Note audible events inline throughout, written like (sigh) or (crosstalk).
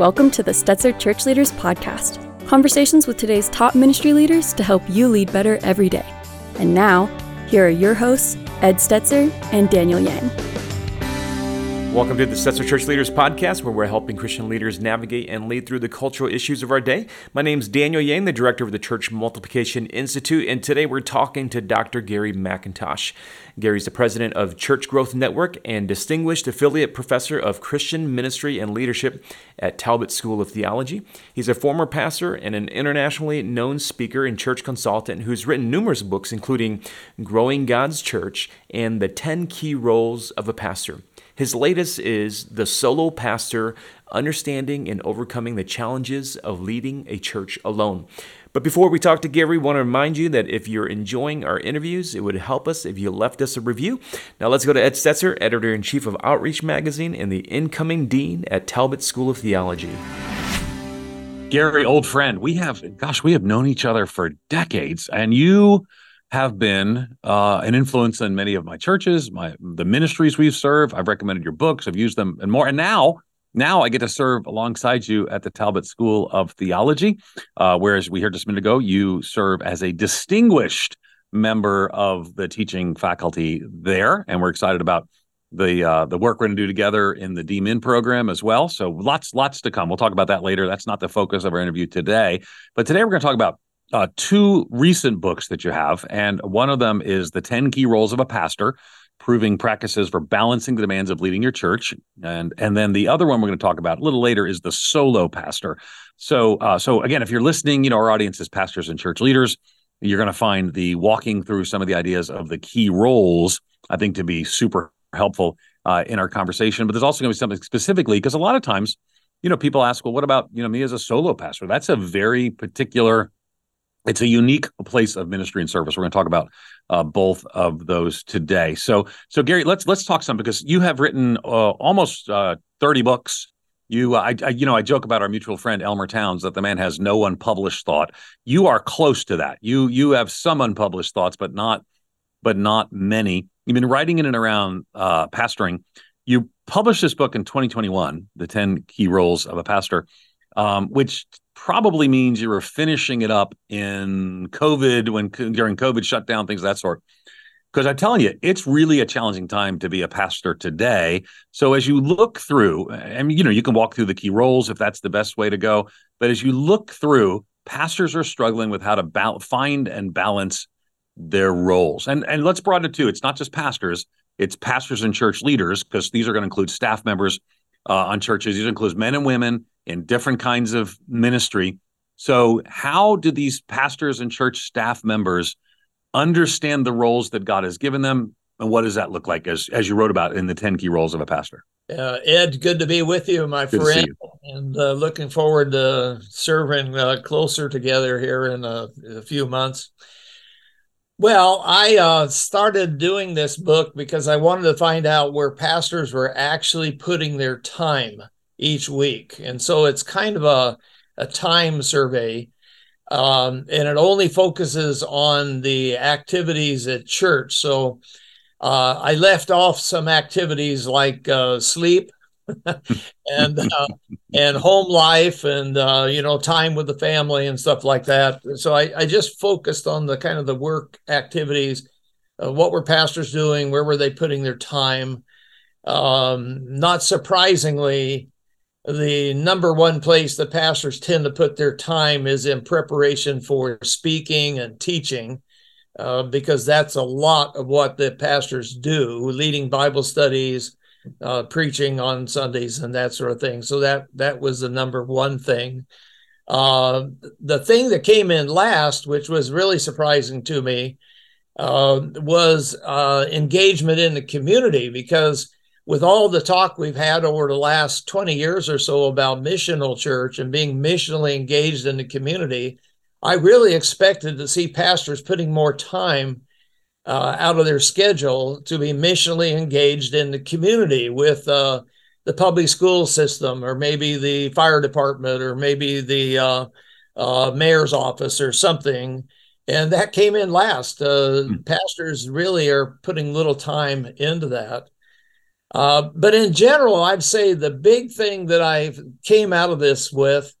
Welcome to the Stetzer Church Leaders Podcast conversations with today's top ministry leaders to help you lead better every day. And now, here are your hosts, Ed Stetzer and Daniel Yang. Welcome to the Stetzer Church Leaders Podcast, where we're helping Christian leaders navigate and lead through the cultural issues of our day. My name is Daniel Yang, the director of the Church Multiplication Institute, and today we're talking to Dr. Gary McIntosh. Gary's the president of Church Growth Network and distinguished affiliate professor of Christian ministry and leadership at Talbot School of Theology. He's a former pastor and an internationally known speaker and church consultant who's written numerous books, including Growing God's Church and The 10 Key Roles of a Pastor. His latest is The Solo Pastor Understanding and Overcoming the Challenges of Leading a Church Alone. But before we talk to Gary, we want to remind you that if you're enjoying our interviews, it would help us if you left us a review. Now let's go to Ed Stetzer, editor in chief of Outreach Magazine and the incoming dean at Talbot School of Theology. Gary, old friend, we have, gosh, we have known each other for decades, and you have been uh, an influence in many of my churches, my the ministries we've served. I've recommended your books, I've used them, and more. And now, now I get to serve alongside you at the Talbot School of Theology. Uh, whereas we heard just a minute ago, you serve as a distinguished member of the teaching faculty there, and we're excited about the uh, the work we're going to do together in the DMin program as well. So lots lots to come. We'll talk about that later. That's not the focus of our interview today, but today we're going to talk about uh, two recent books that you have, and one of them is the Ten Key Roles of a Pastor. Proven practices for balancing the demands of leading your church, and and then the other one we're going to talk about a little later is the solo pastor. So, uh, so again, if you're listening, you know our audience is pastors and church leaders. You're going to find the walking through some of the ideas of the key roles, I think, to be super helpful uh, in our conversation. But there's also going to be something specifically because a lot of times, you know, people ask, well, what about you know me as a solo pastor? That's a very particular it's a unique place of ministry and service. We're going to talk about uh, both of those today. So, so Gary, let's let's talk some because you have written uh, almost uh, thirty books. You, uh, I, I, you know, I joke about our mutual friend Elmer Towns that the man has no unpublished thought. You are close to that. You, you have some unpublished thoughts, but not, but not many. You've been writing in and around uh, pastoring. You published this book in 2021, "The Ten Key Roles of a Pastor," um, which probably means you were finishing it up in COVID when during COVID shutdown, things of that sort. Because I'm telling you, it's really a challenging time to be a pastor today. So as you look through, I mean, you know, you can walk through the key roles if that's the best way to go. But as you look through, pastors are struggling with how to ba- find and balance their roles. And and let's broaden it too. It's not just pastors; it's pastors and church leaders because these are going to include staff members uh, on churches. These includes men and women in different kinds of ministry. So, how do these pastors and church staff members understand the roles that God has given them? And what does that look like as, as you wrote about in the 10 key roles of a pastor? Uh, Ed, good to be with you, my good friend, you. and uh, looking forward to serving uh, closer together here in a, a few months. Well, I uh, started doing this book because I wanted to find out where pastors were actually putting their time each week. And so it's kind of a, a time survey. Um, and it only focuses on the activities at church. So uh, I left off some activities like uh, sleep (laughs) and uh, and home life and uh, you know time with the family and stuff like that. So I, I just focused on the kind of the work activities. what were pastors doing? Where were they putting their time? Um, not surprisingly, the number one place the pastors tend to put their time is in preparation for speaking and teaching, uh, because that's a lot of what the pastors do, leading Bible studies, uh, preaching on Sundays, and that sort of thing. So that that was the number one thing. Uh, the thing that came in last, which was really surprising to me, uh, was uh, engagement in the community because with all the talk we've had over the last 20 years or so about missional church and being missionally engaged in the community, I really expected to see pastors putting more time uh, out of their schedule to be missionally engaged in the community with uh, the public school system or maybe the fire department or maybe the uh, uh mayor's office or something. And that came in last. Mm. Pastors really are putting little time into that. Uh, but in general, I'd say the big thing that I came out of this with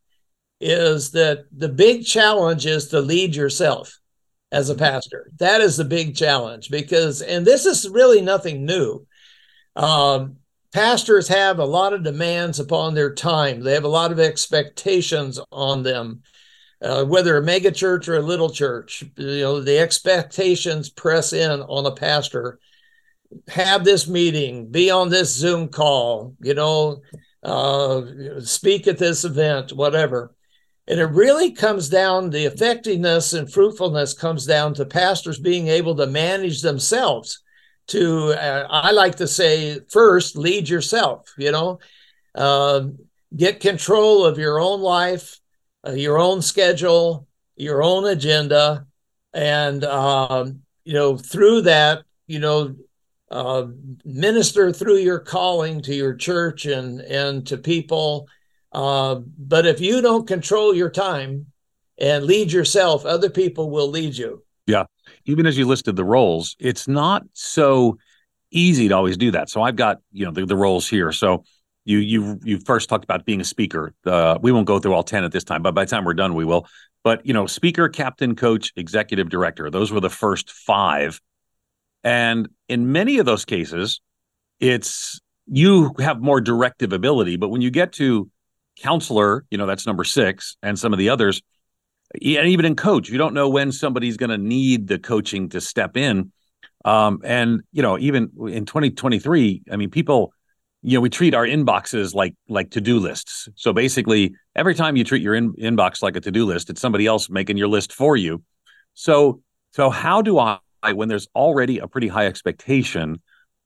is that the big challenge is to lead yourself as a pastor. That is the big challenge because, and this is really nothing new. Um, pastors have a lot of demands upon their time, they have a lot of expectations on them. Uh, whether a mega church or a little church, you know, the expectations press in on a pastor. Have this meeting, be on this Zoom call, you know, uh, speak at this event, whatever. And it really comes down, the effectiveness and fruitfulness comes down to pastors being able to manage themselves. To, uh, I like to say, first, lead yourself, you know, uh, get control of your own life, uh, your own schedule, your own agenda. And, um, you know, through that, you know, uh, minister through your calling to your church and and to people uh, but if you don't control your time and lead yourself, other people will lead you. Yeah. Even as you listed the roles, it's not so easy to always do that. So I've got, you know, the, the roles here. So you you you first talked about being a speaker. Uh, we won't go through all 10 at this time, but by the time we're done, we will. But you know, speaker, captain, coach, executive director, those were the first five. And in many of those cases, it's you have more directive ability. But when you get to counselor, you know, that's number six, and some of the others. And even in coach, you don't know when somebody's going to need the coaching to step in. Um, and you know, even in 2023, I mean, people, you know, we treat our inboxes like like to do lists. So basically, every time you treat your in, inbox like a to do list, it's somebody else making your list for you. So, so how do I, when there's already a pretty high expectation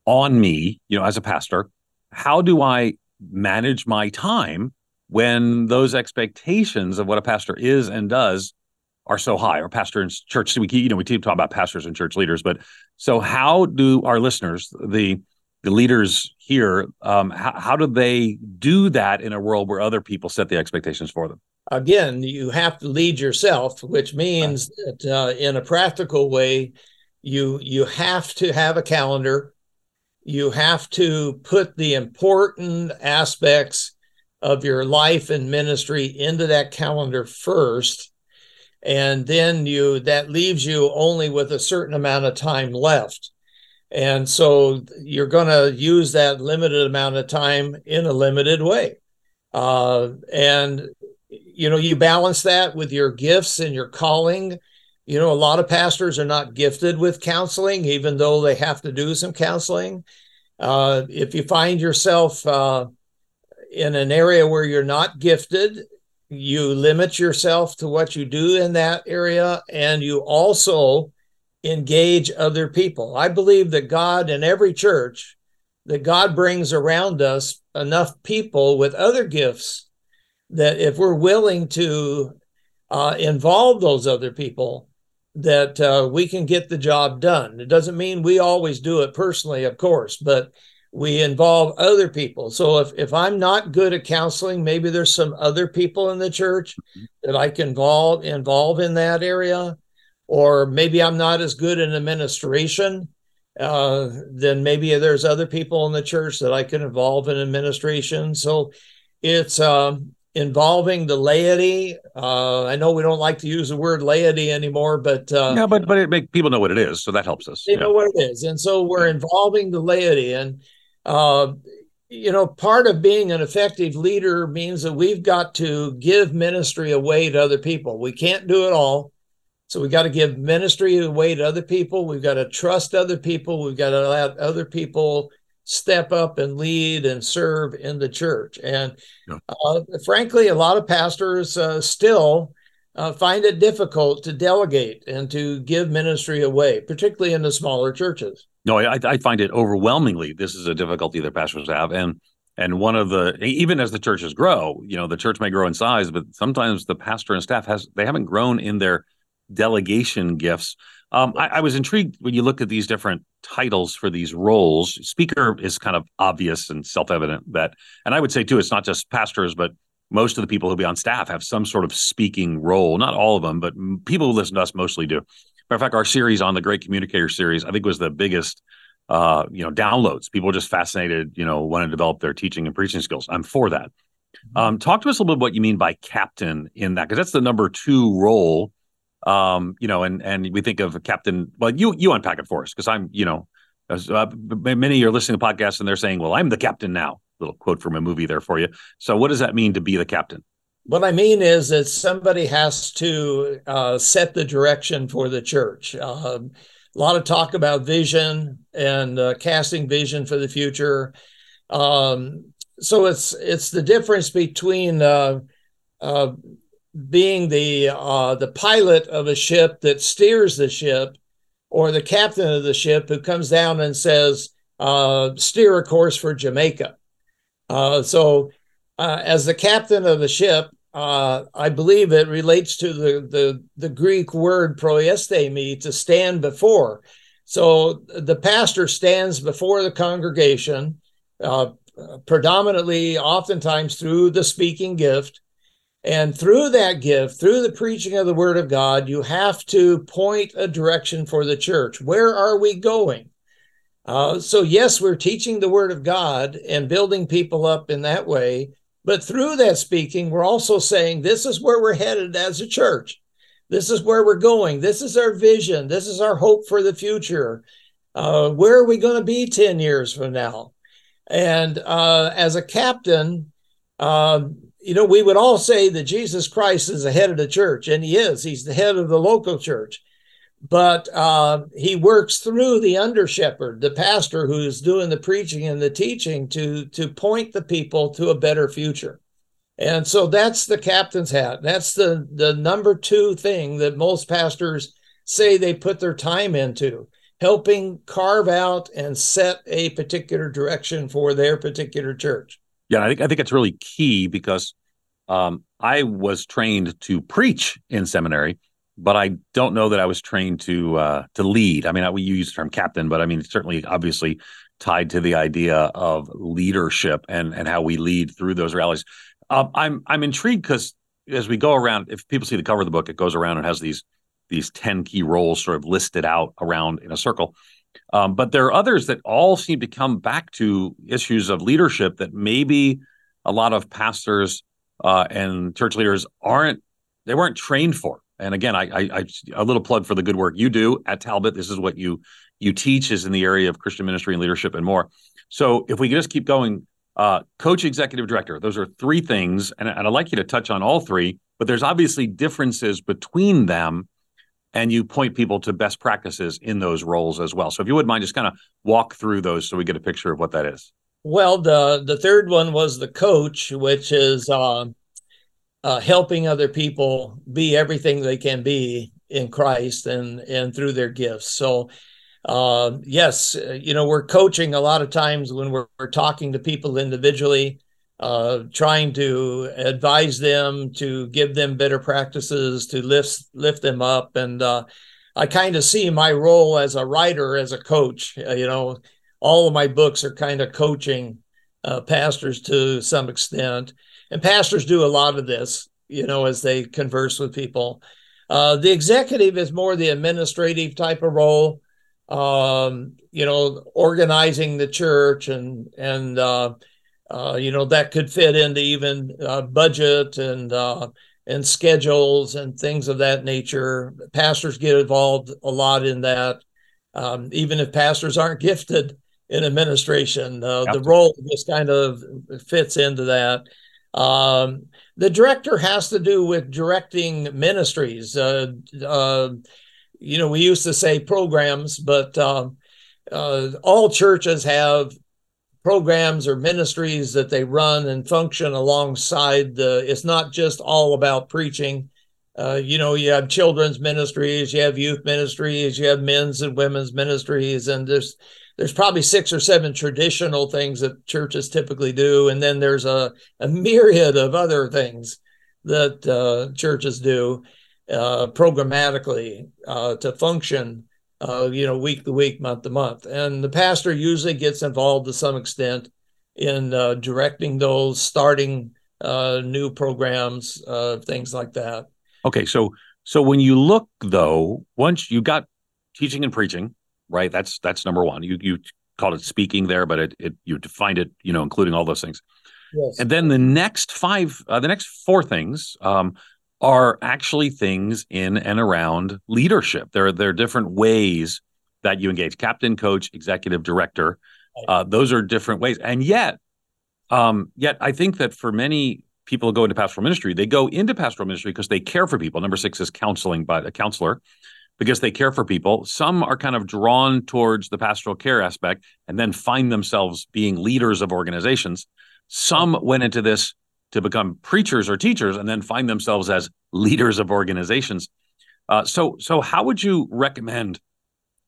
on me, you know, as a pastor, how do I manage my time when those expectations of what a pastor is and does are so high or pastor and church we you know we keep talking about pastors and church leaders but so how do our listeners the the leaders here um, how, how do they do that in a world where other people set the expectations for them again you have to lead yourself which means right. that uh, in a practical way you you have to have a calendar. You have to put the important aspects of your life and ministry into that calendar first. And then you that leaves you only with a certain amount of time left. And so you're going to use that limited amount of time in a limited way. Uh, and you know you balance that with your gifts and your calling you know a lot of pastors are not gifted with counseling even though they have to do some counseling uh, if you find yourself uh, in an area where you're not gifted, you limit yourself to what you do in that area, and you also engage other people. I believe that God in every church, that God brings around us enough people with other gifts that if we're willing to uh, involve those other people, that uh, we can get the job done. It doesn't mean we always do it personally, of course, but we involve other people so if, if i'm not good at counseling maybe there's some other people in the church mm-hmm. that i can involve involve in that area or maybe i'm not as good in administration uh, then maybe there's other people in the church that i can involve in administration so it's um, involving the laity uh, i know we don't like to use the word laity anymore but uh, yeah but but it make people know what it is so that helps us they yeah. know what it is and so we're involving the laity and uh, you know, part of being an effective leader means that we've got to give ministry away to other people. We can't do it all. So we got to give ministry away to other people. We've got to trust other people. We've got to let other people step up and lead and serve in the church. And yeah. uh, frankly, a lot of pastors uh, still uh, find it difficult to delegate and to give ministry away, particularly in the smaller churches. No, I, I find it overwhelmingly. This is a difficulty that pastors have, and and one of the even as the churches grow, you know, the church may grow in size, but sometimes the pastor and staff has they haven't grown in their delegation gifts. Um, I, I was intrigued when you look at these different titles for these roles. Speaker is kind of obvious and self evident that, and I would say too, it's not just pastors, but most of the people who'll be on staff have some sort of speaking role. Not all of them, but people who listen to us mostly do. Matter of fact, our series on the Great Communicator series, I think, was the biggest uh, you know, downloads. People are just fascinated, you know, want to develop their teaching and preaching skills. I'm for that. Mm-hmm. Um, talk to us a little bit what you mean by captain in that, because that's the number two role. Um, you know, and and we think of a captain. Well, you you unpack it for us, because I'm, you know, as, uh, many are listening to podcasts and they're saying, "Well, I'm the captain now." Little quote from a movie there for you. So, what does that mean to be the captain? What I mean is that somebody has to uh, set the direction for the church. Uh, a lot of talk about vision and uh, casting vision for the future. Um, so it's it's the difference between uh, uh, being the uh, the pilot of a ship that steers the ship, or the captain of the ship who comes down and says, uh, "Steer a course for Jamaica." Uh, so, as the captain of the ship, uh, I believe it relates to the, the, the Greek word proistemi, to stand before. So the pastor stands before the congregation, uh, predominantly, oftentimes through the speaking gift. And through that gift, through the preaching of the word of God, you have to point a direction for the church. Where are we going? Uh, so, yes, we're teaching the word of God and building people up in that way. But through that speaking, we're also saying this is where we're headed as a church. This is where we're going. This is our vision. This is our hope for the future. Uh, where are we going to be 10 years from now? And uh, as a captain, uh, you know, we would all say that Jesus Christ is the head of the church, and he is. He's the head of the local church but uh, he works through the under shepherd, the pastor who's doing the preaching and the teaching to to point the people to a better future. And so that's the captain's hat. That's the the number two thing that most pastors say they put their time into, helping carve out and set a particular direction for their particular church. Yeah, I think I think it's really key because um, I was trained to preach in seminary but I don't know that I was trained to uh, to lead. I mean, I, we use the term captain, but I mean it's certainly, obviously tied to the idea of leadership and and how we lead through those rallies. Um, I'm I'm intrigued because as we go around, if people see the cover of the book, it goes around and has these these ten key roles sort of listed out around in a circle. Um, but there are others that all seem to come back to issues of leadership that maybe a lot of pastors uh, and church leaders aren't they weren't trained for and again, I, I, I, a little plug for the good work you do at Talbot. This is what you you teach is in the area of Christian ministry and leadership and more. So if we can just keep going, uh, coach, executive director, those are three things, and, and I'd like you to touch on all three. But there's obviously differences between them, and you point people to best practices in those roles as well. So if you wouldn't mind, just kind of walk through those so we get a picture of what that is. Well, the the third one was the coach, which is. Uh, uh, helping other people be everything they can be in Christ and and through their gifts. So, uh, yes, you know, we're coaching a lot of times when we're, we're talking to people individually, uh, trying to advise them, to give them better practices, to lift lift them up, and uh, I kind of see my role as a writer, as a coach. Uh, you know, all of my books are kind of coaching uh, pastors to some extent and pastors do a lot of this, you know, as they converse with people. Uh, the executive is more the administrative type of role, um, you know, organizing the church and and uh, you know that could fit into even uh, budget and uh, and schedules and things of that nature. Pastors get involved a lot in that, um, even if pastors aren't gifted in administration. Uh, the role just kind of fits into that. Um, the director has to do with directing ministries. Uh, uh, you know, we used to say programs, but um, uh, all churches have programs or ministries that they run and function alongside the. It's not just all about preaching. Uh, you know, you have children's ministries, you have youth ministries, you have men's and women's ministries, and there's there's probably six or seven traditional things that churches typically do, and then there's a, a myriad of other things that uh, churches do uh, programmatically uh, to function, uh, you know, week to week, month to month. And the pastor usually gets involved to some extent in uh, directing those, starting uh, new programs, things like that. Okay, so so when you look though, once you got teaching and preaching, right? That's that's number one. You you called it speaking there, but it, it you defined it, you know, including all those things. Yes. And then the next five, uh, the next four things um, are actually things in and around leadership. There, are, there are different ways that you engage captain, coach, executive, director. Uh, those are different ways. And yet, um, yet I think that for many people who go into pastoral ministry, they go into pastoral ministry because they care for people. Number six is counseling by a counselor because they care for people. Some are kind of drawn towards the pastoral care aspect and then find themselves being leaders of organizations. Some went into this to become preachers or teachers and then find themselves as leaders of organizations. Uh, so, so how would you recommend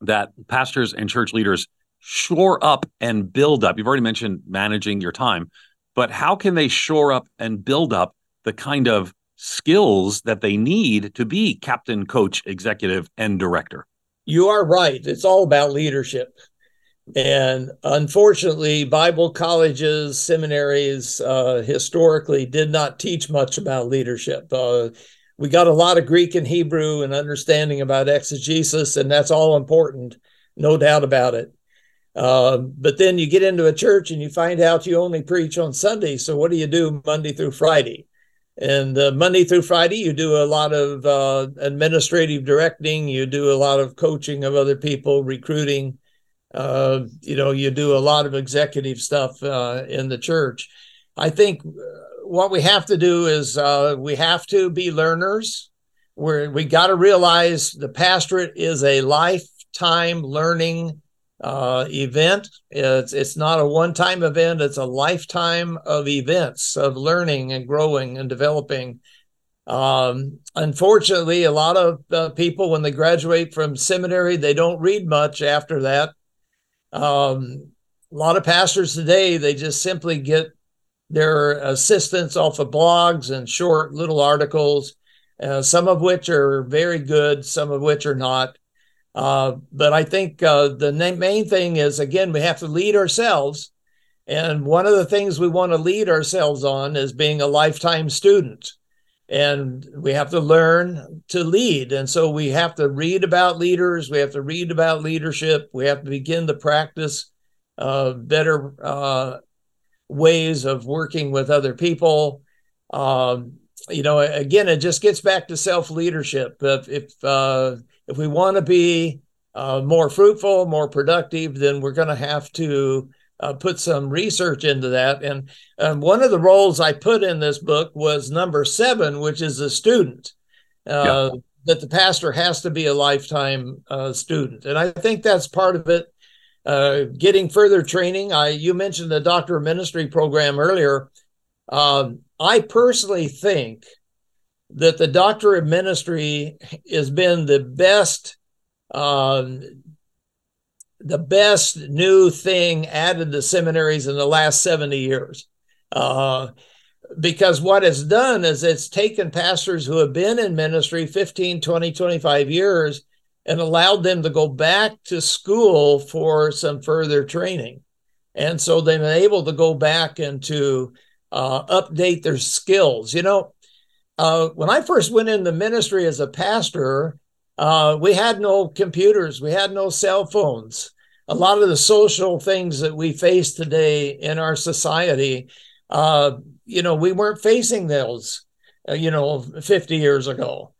that pastors and church leaders shore up and build up? You've already mentioned managing your time, but how can they shore up and build up the kind of skills that they need to be captain, coach, executive, and director. You are right. It's all about leadership. And unfortunately, Bible colleges, seminaries uh, historically did not teach much about leadership. Uh, we got a lot of Greek and Hebrew and understanding about exegesis, and that's all important, no doubt about it. Uh, but then you get into a church and you find out you only preach on Sunday. So what do you do Monday through Friday? And uh, Monday through Friday, you do a lot of uh, administrative directing. You do a lot of coaching of other people, recruiting. Uh, you know, you do a lot of executive stuff uh, in the church. I think uh, what we have to do is uh, we have to be learners. Where we got to realize the pastorate is a lifetime learning uh, event. It's it's not a one time event. It's a lifetime of events of learning and growing and developing. Um, unfortunately, a lot of uh, people when they graduate from seminary, they don't read much after that. Um, a lot of pastors today they just simply get their assistance off of blogs and short little articles, uh, some of which are very good, some of which are not. Uh, but I think uh, the main thing is again, we have to lead ourselves. And one of the things we want to lead ourselves on is being a lifetime student. And we have to learn to lead. And so we have to read about leaders, we have to read about leadership, we have to begin to practice uh, better uh, ways of working with other people. Um, you know, again, it just gets back to self leadership. If, if uh, if we want to be uh, more fruitful, more productive, then we're going to have to uh, put some research into that. And um, one of the roles I put in this book was number seven, which is a student. Uh, yeah. That the pastor has to be a lifetime uh, student, and I think that's part of it. Uh, getting further training. I you mentioned the doctor of ministry program earlier. Um, I personally think that the doctor of ministry has been the best um, the best new thing added to seminaries in the last 70 years. Uh, because what it's done is it's taken pastors who have been in ministry 15 20 25 years and allowed them to go back to school for some further training. And so they've been able to go back and to uh, update their skills. You know uh, when I first went into ministry as a pastor, uh, we had no computers, we had no cell phones. A lot of the social things that we face today in our society, uh, you know, we weren't facing those, uh, you know, 50 years ago.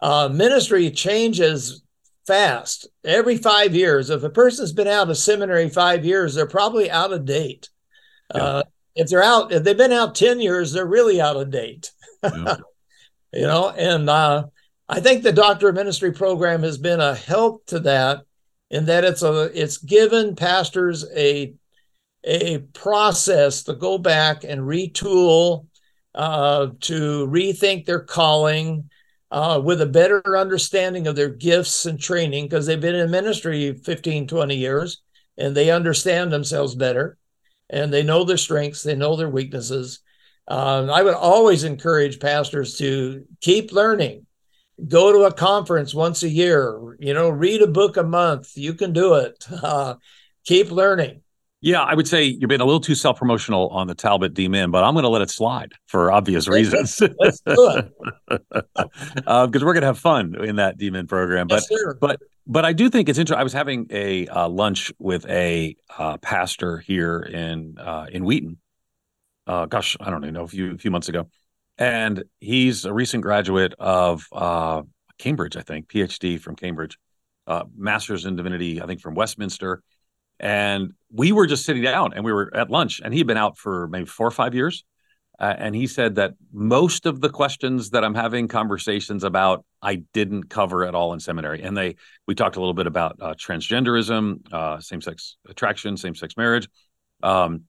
Uh, ministry changes fast every five years. If a person's been out of seminary five years, they're probably out of date. Yeah. Uh, if they're out, if they've been out 10 years, they're really out of date. Yeah (laughs) you know, and uh, I think the doctor of ministry program has been a help to that in that it's a it's given pastors a a process to go back and retool uh, to rethink their calling uh, with a better understanding of their gifts and training because they've been in ministry 15 20 years and they understand themselves better and they know their strengths they know their weaknesses um, I would always encourage pastors to keep learning. Go to a conference once a year. You know, read a book a month. You can do it. Uh, (laughs) keep learning. Yeah, I would say you're being a little too self promotional on the Talbot D but I'm going to let it slide for obvious reasons. Let's, do it because (laughs) uh, we're going to have fun in that D program. But yes, but but I do think it's interesting. I was having a uh, lunch with a uh, pastor here in uh, in Wheaton. Uh, gosh, I don't even know a few a few months ago, and he's a recent graduate of uh, Cambridge, I think, PhD from Cambridge, uh, master's in divinity, I think from Westminster and we were just sitting down and we were at lunch, and he'd been out for maybe four or five years. Uh, and he said that most of the questions that I'm having conversations about, I didn't cover at all in seminary. And they, we talked a little bit about uh, transgenderism, uh, same-sex attraction, same-sex marriage. Um,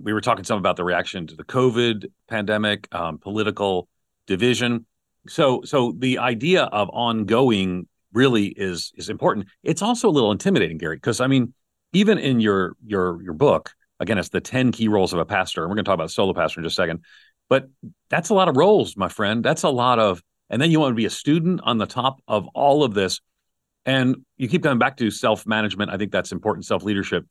we were talking some about the reaction to the COVID pandemic, um, political division. So, so the idea of ongoing really is is important. It's also a little intimidating, Gary, because I mean, even in your your your book, again, it's the 10 key roles of a pastor. And we're going to talk about solo pastor in just a second. But that's a lot of roles, my friend. That's a lot of, and then you want to be a student on the top of all of this. And you keep coming back to self management. I think that's important. Self leadership.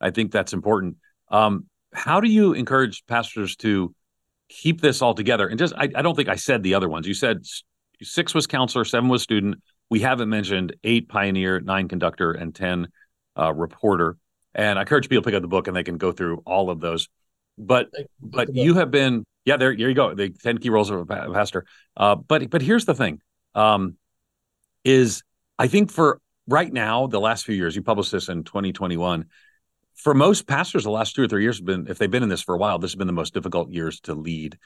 I think that's important. Um, how do you encourage pastors to keep this all together? And just, I, I don't think I said the other ones. You said six was counselor, seven was student. We haven't mentioned eight pioneer, nine conductor, and 10 uh, reporter. And I encourage people to pick up the book and they can go through all of those. But but you have been yeah there there you go the ten key roles of a pastor. Uh, but but here's the thing, um, is I think for right now the last few years you published this in 2021. For most pastors, the last two or three years have been if they've been in this for a while, this has been the most difficult years to lead.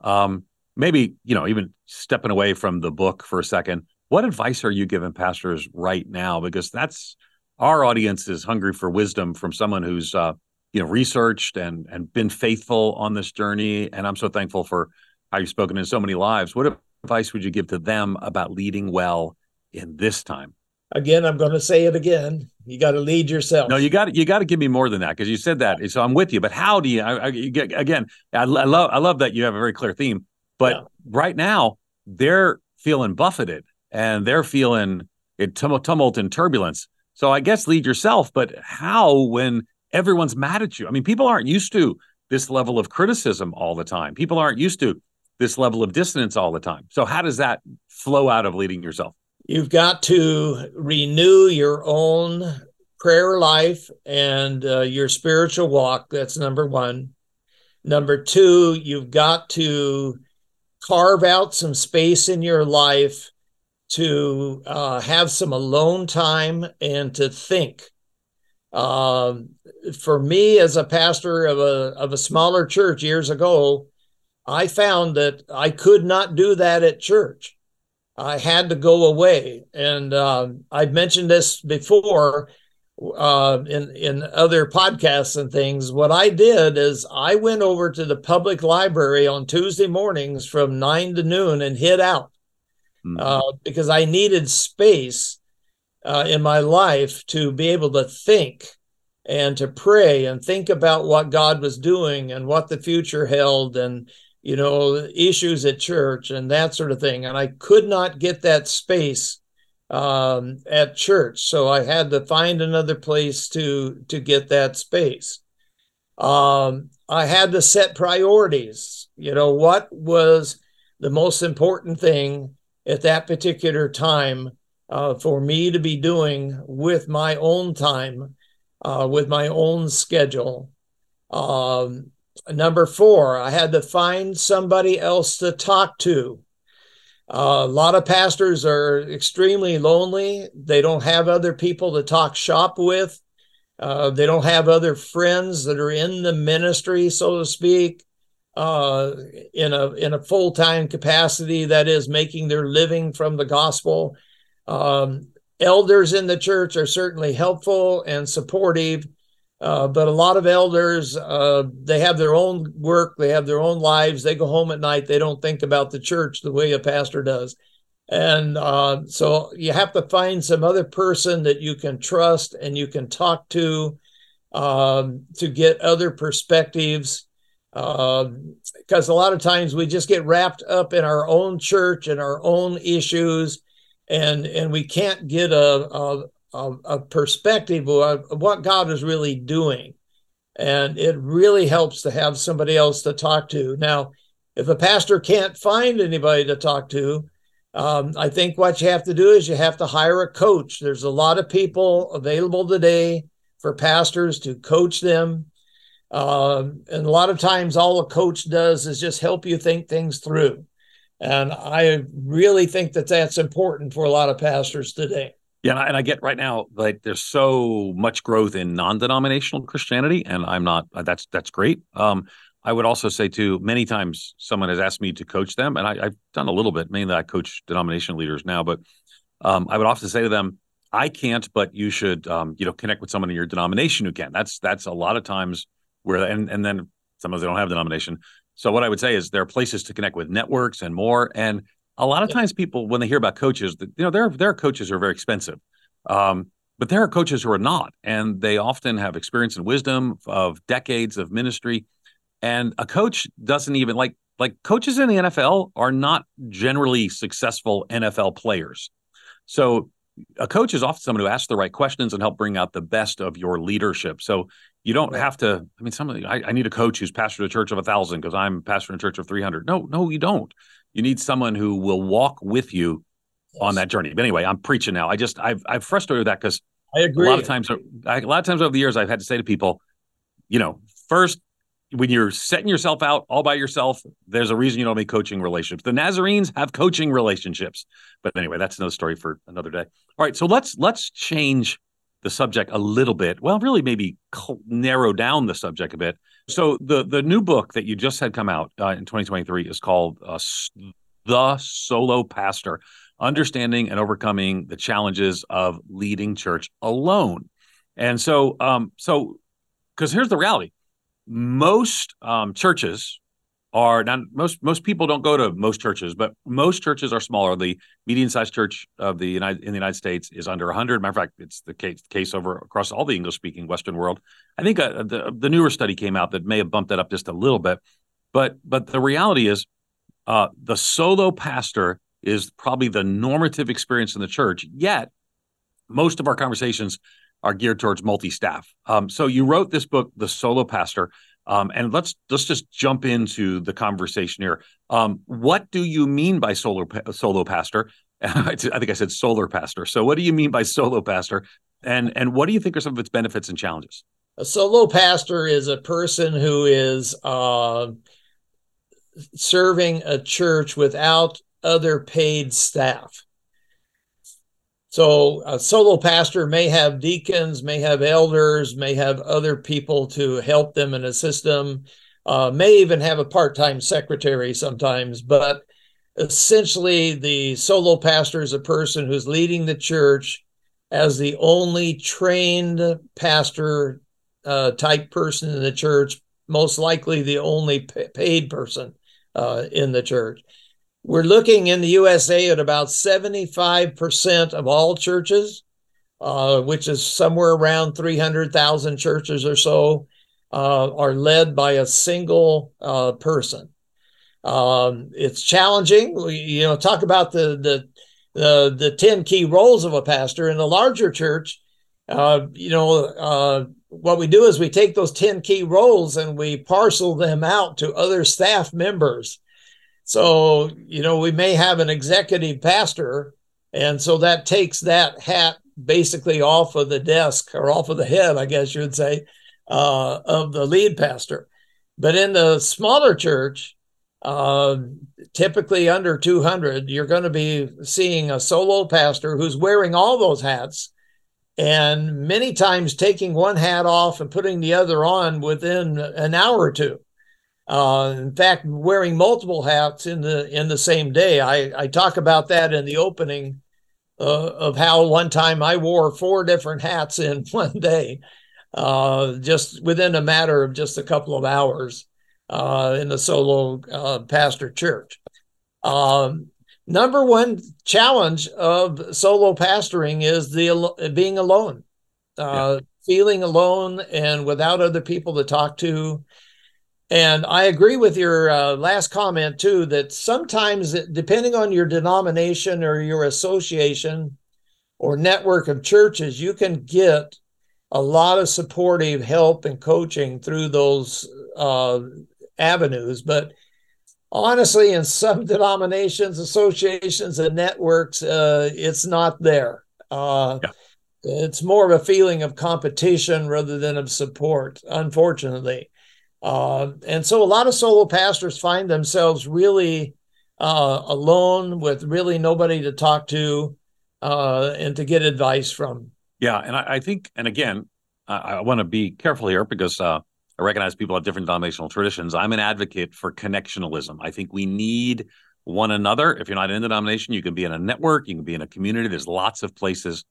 Um, maybe you know even stepping away from the book for a second. What advice are you giving pastors right now? Because that's our audience is hungry for wisdom from someone who's uh, you know researched and and been faithful on this journey. And I'm so thankful for how you've spoken in so many lives. What advice would you give to them about leading well in this time? Again, I'm going to say it again. You got to lead yourself. No, you got you got to give me more than that because you said that. So I'm with you. But how do you? I, I, again, I, I, love I love that you have a very clear theme. But yeah. right now, they're feeling buffeted and they're feeling it tumult and turbulence. So I guess lead yourself, but how when everyone's mad at you? I mean, people aren't used to this level of criticism all the time. People aren't used to this level of dissonance all the time. So how does that flow out of leading yourself? You've got to renew your own prayer life and uh, your spiritual walk. That's number one. Number two, you've got to carve out some space in your life to uh, have some alone time and to think. Um, for me, as a pastor of a of a smaller church years ago, I found that I could not do that at church. I had to go away, and uh, I've mentioned this before uh, in in other podcasts and things. What I did is I went over to the public library on Tuesday mornings from nine to noon and hid out mm-hmm. uh, because I needed space uh, in my life to be able to think and to pray and think about what God was doing and what the future held and you know issues at church and that sort of thing. And I could not get that space um, at church. So I had to find another place to to get that space. Um, I had to set priorities. You know what was the most important thing at that particular time uh, for me to be doing with my own time, uh, with my own schedule. Um, number four, I had to find somebody else to talk to. Uh, a lot of pastors are extremely lonely. They don't have other people to talk shop with. Uh, they don't have other friends that are in the ministry, so to speak uh, in a in a full time capacity, that is, making their living from the gospel. Um, elders in the church are certainly helpful and supportive, uh, but a lot of elders uh, they have their own work, they have their own lives. They go home at night. They don't think about the church the way a pastor does. And uh, so you have to find some other person that you can trust and you can talk to um, to get other perspectives because um, a lot of times we just get wrapped up in our own church and our own issues, and and we can't get a a, a perspective of what God is really doing. And it really helps to have somebody else to talk to. Now, if a pastor can't find anybody to talk to, um, I think what you have to do is you have to hire a coach. There's a lot of people available today for pastors to coach them. Um, and a lot of times, all a coach does is just help you think things through. And I really think that that's important for a lot of pastors today. Yeah, and I get right now like there's so much growth in non-denominational Christianity, and I'm not. That's that's great. Um, I would also say too, many times someone has asked me to coach them, and I, have done a little bit. Mainly, I coach denomination leaders now, but um, I would often say to them, "I can't, but you should, um, you know, connect with someone in your denomination who can." That's that's a lot of times where, and and then sometimes they don't have denomination. So what I would say is there are places to connect with networks and more. And a lot of times, people when they hear about coaches, you know, there are coaches are very expensive. Um, but there are coaches who are not, and they often have experience and wisdom of decades of ministry and a coach doesn't even like like coaches in the NFL are not generally successful NFL players. So a coach is often someone who asks the right questions and help bring out the best of your leadership. So you don't have to. I mean, somebody I, I need a coach who's pastor of a church of a thousand because I'm pastor in a church of three hundred. No, no, you don't. You need someone who will walk with you on that journey. But anyway, I'm preaching now. I just I've I've frustrated with that because I agree. A lot of times, a lot of times over the years, I've had to say to people, you know, first when you're setting yourself out all by yourself, there's a reason you don't make coaching relationships. The Nazarenes have coaching relationships. But anyway, that's another story for another day. All right, so let's let's change the subject a little bit. Well, really maybe narrow down the subject a bit. So the the new book that you just had come out uh, in 2023 is called uh, The Solo Pastor: Understanding and Overcoming the Challenges of Leading Church Alone. And so um so cuz here's the reality most um, churches are not most most people don't go to most churches, but most churches are smaller. The median sized church of the United in the United States is under 100. Matter of fact, it's the case, case over across all the English speaking Western world. I think uh, the the newer study came out that may have bumped that up just a little bit, but but the reality is, uh, the solo pastor is probably the normative experience in the church. Yet, most of our conversations are geared towards multi-staff. Um, so you wrote this book, The Solo Pastor, um, and let's let's just jump into the conversation here. Um, what do you mean by solo solo pastor? (laughs) I think I said solar pastor. So what do you mean by solo pastor? And and what do you think are some of its benefits and challenges? A solo pastor is a person who is uh, serving a church without other paid staff. So a solo pastor may have deacons, may have elders, may have other people to help them and assist them, uh, may even have a part-time secretary sometimes. But essentially, the solo pastor is a person who's leading the church as the only trained pastor uh, type person in the church, most likely the only paid person uh, in the church. We're looking in the USA at about 75% of all churches, uh, which is somewhere around 300,000 churches or so, uh, are led by a single uh, person. Um, it's challenging. We, you know, talk about the the the the ten key roles of a pastor in a larger church. Uh, you know, uh, what we do is we take those ten key roles and we parcel them out to other staff members so, you know, we may have an executive pastor, and so that takes that hat basically off of the desk or off of the head, I guess you would say, uh, of the lead pastor. But in the smaller church, uh, typically under 200, you're going to be seeing a solo pastor who's wearing all those hats and many times taking one hat off and putting the other on within an hour or two. Uh, in fact, wearing multiple hats in the in the same day. I, I talk about that in the opening uh, of how one time I wore four different hats in (laughs) one day, uh, just within a matter of just a couple of hours uh, in the solo uh, pastor church. Um, number one challenge of solo pastoring is the being alone, uh, yeah. feeling alone and without other people to talk to and I agree with your uh, last comment too that sometimes, depending on your denomination or your association or network of churches, you can get a lot of supportive help and coaching through those uh, avenues. But honestly, in some (laughs) denominations, associations, and networks, uh, it's not there. Uh, yeah. It's more of a feeling of competition rather than of support, unfortunately. Uh, and so a lot of solo pastors find themselves really uh, alone with really nobody to talk to uh, and to get advice from. Yeah. And I, I think, and again, I, I want to be careful here because uh, I recognize people have different denominational traditions. I'm an advocate for connectionalism. I think we need one another. If you're not in the denomination, you can be in a network, you can be in a community. There's lots of places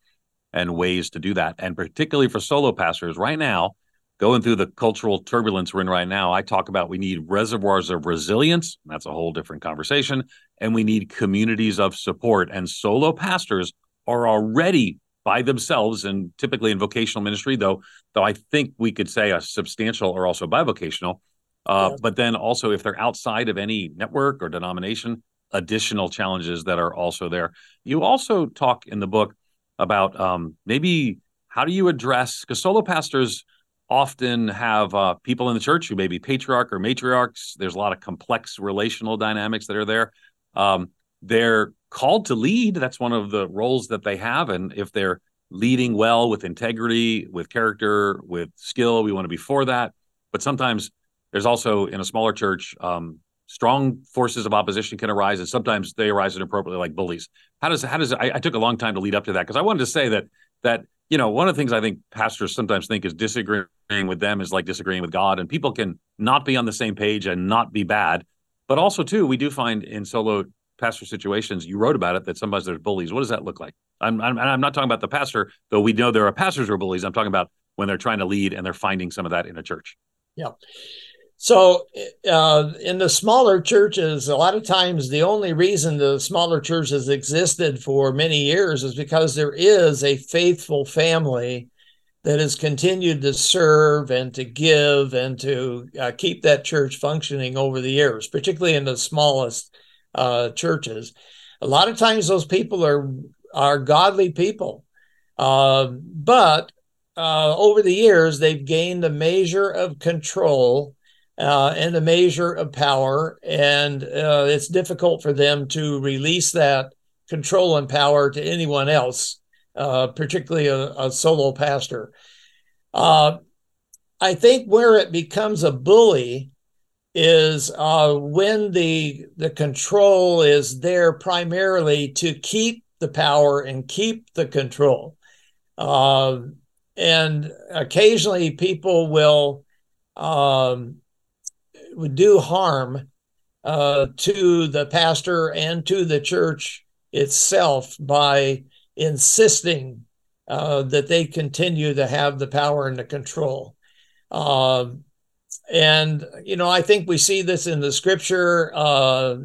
and ways to do that. And particularly for solo pastors, right now, going through the cultural turbulence we're in right now, I talk about we need reservoirs of resilience. That's a whole different conversation. And we need communities of support. And solo pastors are already by themselves and typically in vocational ministry, though, though I think we could say a substantial or also bivocational. Uh, yeah. But then also, if they're outside of any network or denomination, additional challenges that are also there. You also talk in the book about um, maybe how do you address because solo pastors often have uh, people in the church who may be patriarch or matriarchs. There's a lot of complex relational dynamics that are there. Um, they're called to lead. That's one of the roles that they have. And if they're leading well with integrity, with character, with skill, we want to be for that. But sometimes there's also in a smaller church, um, strong forces of opposition can arise, and sometimes they arise inappropriately, like bullies. How does how does I, I took a long time to lead up to that because I wanted to say that that you know one of the things I think pastors sometimes think is disagreeing with them is like disagreeing with God, and people can not be on the same page and not be bad. But also too, we do find in solo pastor situations, you wrote about it that sometimes there's bullies. What does that look like? I'm I'm, I'm not talking about the pastor, though we know there are pastors who are bullies. I'm talking about when they're trying to lead and they're finding some of that in a church. Yeah. So, uh, in the smaller churches, a lot of times the only reason the smaller churches existed for many years is because there is a faithful family that has continued to serve and to give and to uh, keep that church functioning over the years, particularly in the smallest uh, churches. A lot of times, those people are are godly people, uh, but uh, over the years, they've gained a measure of control uh, and a measure of power. And uh, it's difficult for them to release that control and power to anyone else, uh, particularly a, a, solo pastor. Uh, I think where it becomes a bully is uh, when the the control is there primarily to keep the power and keep the control. Uh, and occasionally people will um, would do harm uh, to the pastor and to the church itself by insisting uh, that they continue to have the power and the control. Uh, and, you know, I think we see this in the scripture, uh,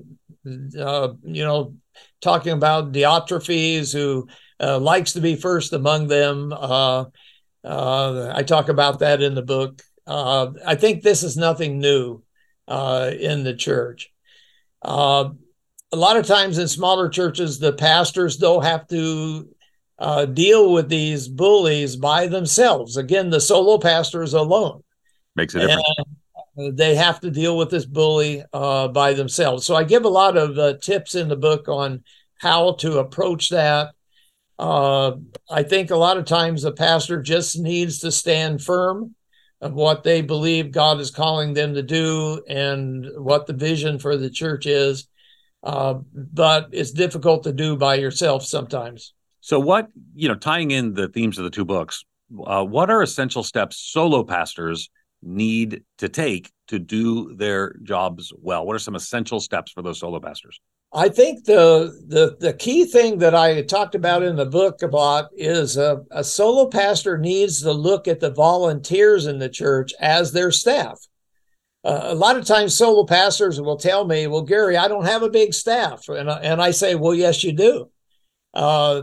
uh, you know, talking about Diotrephes, who uh, likes to be first among them. I talk about that in the book. I think this is nothing new uh, in the church. Uh, a lot of times in smaller churches, the pastors though have to uh, deal with these bullies by themselves. Again, the solo pastors alone. Makes a difference. And they have to deal with this bully uh, by themselves. So I give a lot of uh, tips in the book on how to approach that. Uh, I think a lot of times the pastor just needs to stand firm of what they believe God is calling them to do and what the vision for the church is. Uh, but it's difficult to do by yourself sometimes. So, what, you know, tying in the themes of the two books, uh, what are essential steps solo pastors need to take to do their jobs well? What are some essential steps for those solo pastors? I think the the the key thing that I talked about in the book about is a, a solo pastor needs to look at the volunteers in the church as their staff. Uh, a lot of times, solo pastors will tell me, "Well, Gary, I don't have a big staff," and and I say, "Well, yes, you do." Uh,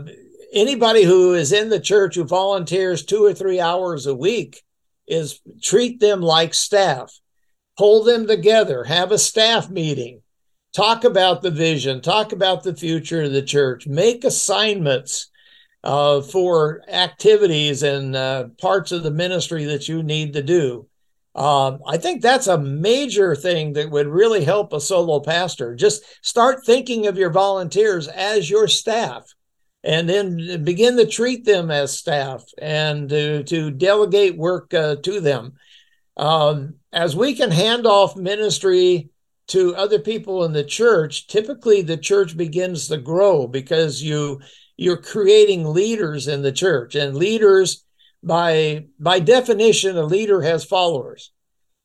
anybody who is in the church who volunteers two or three hours a week is treat them like staff, pull them together, have a staff meeting talk about the vision, talk about the future of the church, make assignments, uh, for activities and uh, parts of the ministry that you need to do. Um, I think that's a major thing that would really help a solo pastor. Just start thinking of your volunteers as your staff and then begin to treat them as staff and to, to delegate work uh, to them. Um, as we can hand off ministry to other people in the church, typically the church begins to grow because you you're creating leaders in the church. And leaders by by definition a leader has followers.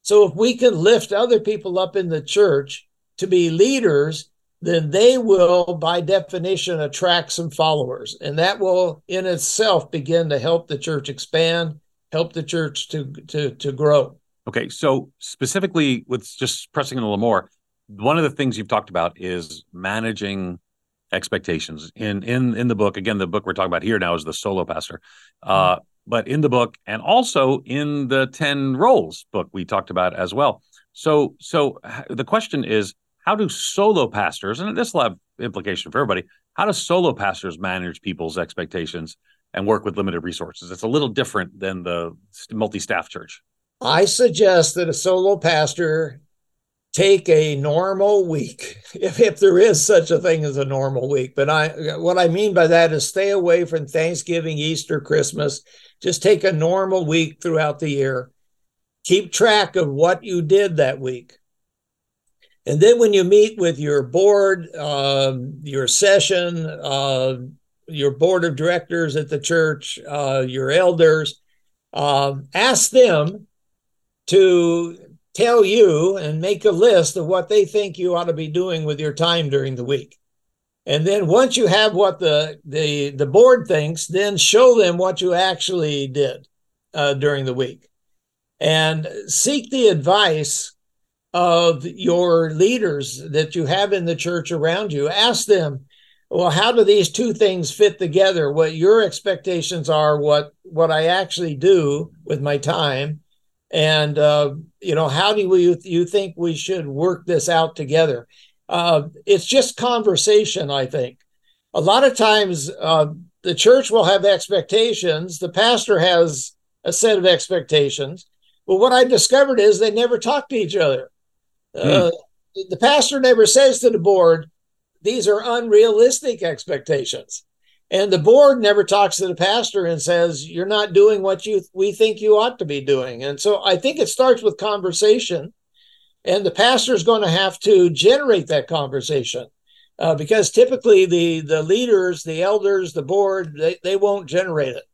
So if we can lift other people up in the church to be leaders then they will by definition attract some followers. And that will in itself begin to help the church expand help the church to to to grow okay so specifically with just pressing a little more one of the things you've talked about is managing expectations. In in in the book again the book we're talking about here now is the solo pastor uh, mm-hmm. but in the book and also in the 10 roles book we talked about as well. So so the question is how do solo pastors and this will have implication for everybody how do solo pastors manage people's expectations and work with limited resources? It's a little different than the multi-staff church i suggest that a solo pastor take a normal week (laughs) if, if there is such a thing as a normal week. But i what i mean by that is stay away from thanksgiving easter christmas. Just take a normal week throughout the year. Keep track of what you did that week. And then when you meet with your board um, your session uh, your board of directors at the church uh, your elders uh, ask them to tell you and make a list of what they think you ought to be doing with your time during the week. And then once you have what the the the board thinks, then show them what you actually did uh, during the week, and seek the advice of your leaders that you have in the church around you. Ask them, well, how do these two things fit together? What your expectations are, what what I actually do with my time, and uh, you know how do we you think we should work this out together? Uh, it's just conversation i think. A lot of times uh, the church will have expectations. The pastor has a set of expectations. But what i discovered is they never talk to each other. Uh, hmm. the pastor never says to the board these are unrealistic expectations and the board never talks to the pastor and says you're not doing what you we think you ought to be doing. And so i think it starts with conversation. And the pastor is going to have to generate that conversation uh, because typically the the leaders the elders the board they, they won't generate it.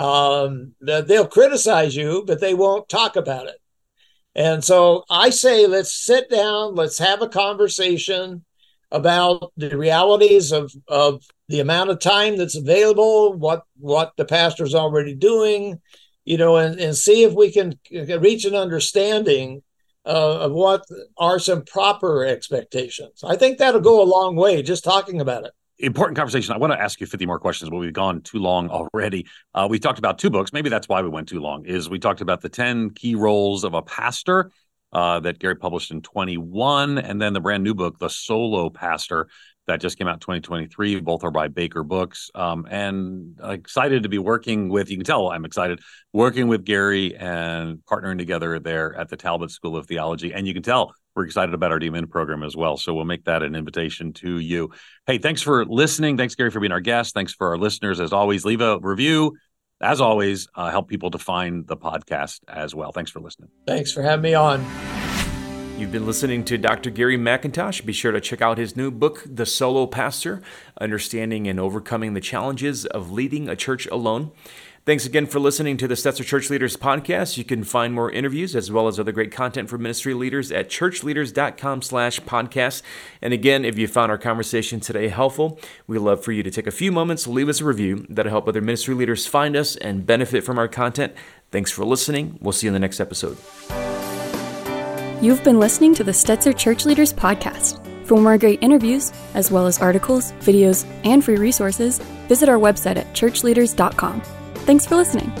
Um, they'll criticize you but they won't talk about it. And so i say let's sit down let's have a conversation about the realities of of the amount of time that's available, what what the pastor's already doing, you know, and, and see if we can reach an understanding uh, of what are some proper expectations. I think that'll go a long way just talking about it. Important conversation. I want to ask you 50 more questions, but we've gone too long already. Uh, we talked about two books. Maybe that's why we went too long. Is we talked about the 10 key roles of a pastor uh, that Gary published in 21, and then the brand new book, The Solo Pastor, that just came out in 2023. Both are by Baker Books. Um, and excited to be working with, you can tell I'm excited, working with Gary and partnering together there at the Talbot School of Theology. And you can tell we're excited about our DMin program as well. So we'll make that an invitation to you. Hey, thanks for listening. Thanks, Gary, for being our guest. Thanks for our listeners. As always, leave a review. As always, uh, help people to find the podcast as well. Thanks for listening. Thanks for having me on. You've been listening to Dr. Gary McIntosh. Be sure to check out his new book, The Solo Pastor Understanding and Overcoming the Challenges of Leading a Church Alone. Thanks again for listening to the Stetzer Church Leaders podcast. You can find more interviews as well as other great content for ministry leaders at churchleaders.com slash podcast. And again, if you found our conversation today helpful, we'd love for you to take a few moments to leave us a review that'll help other ministry leaders find us and benefit from our content. Thanks for listening. We'll see you in the next episode. You've been listening to the Stetzer Church Leaders Podcast. For more great interviews, as well as articles, videos, and free resources, visit our website at churchleaders.com. Thanks for listening.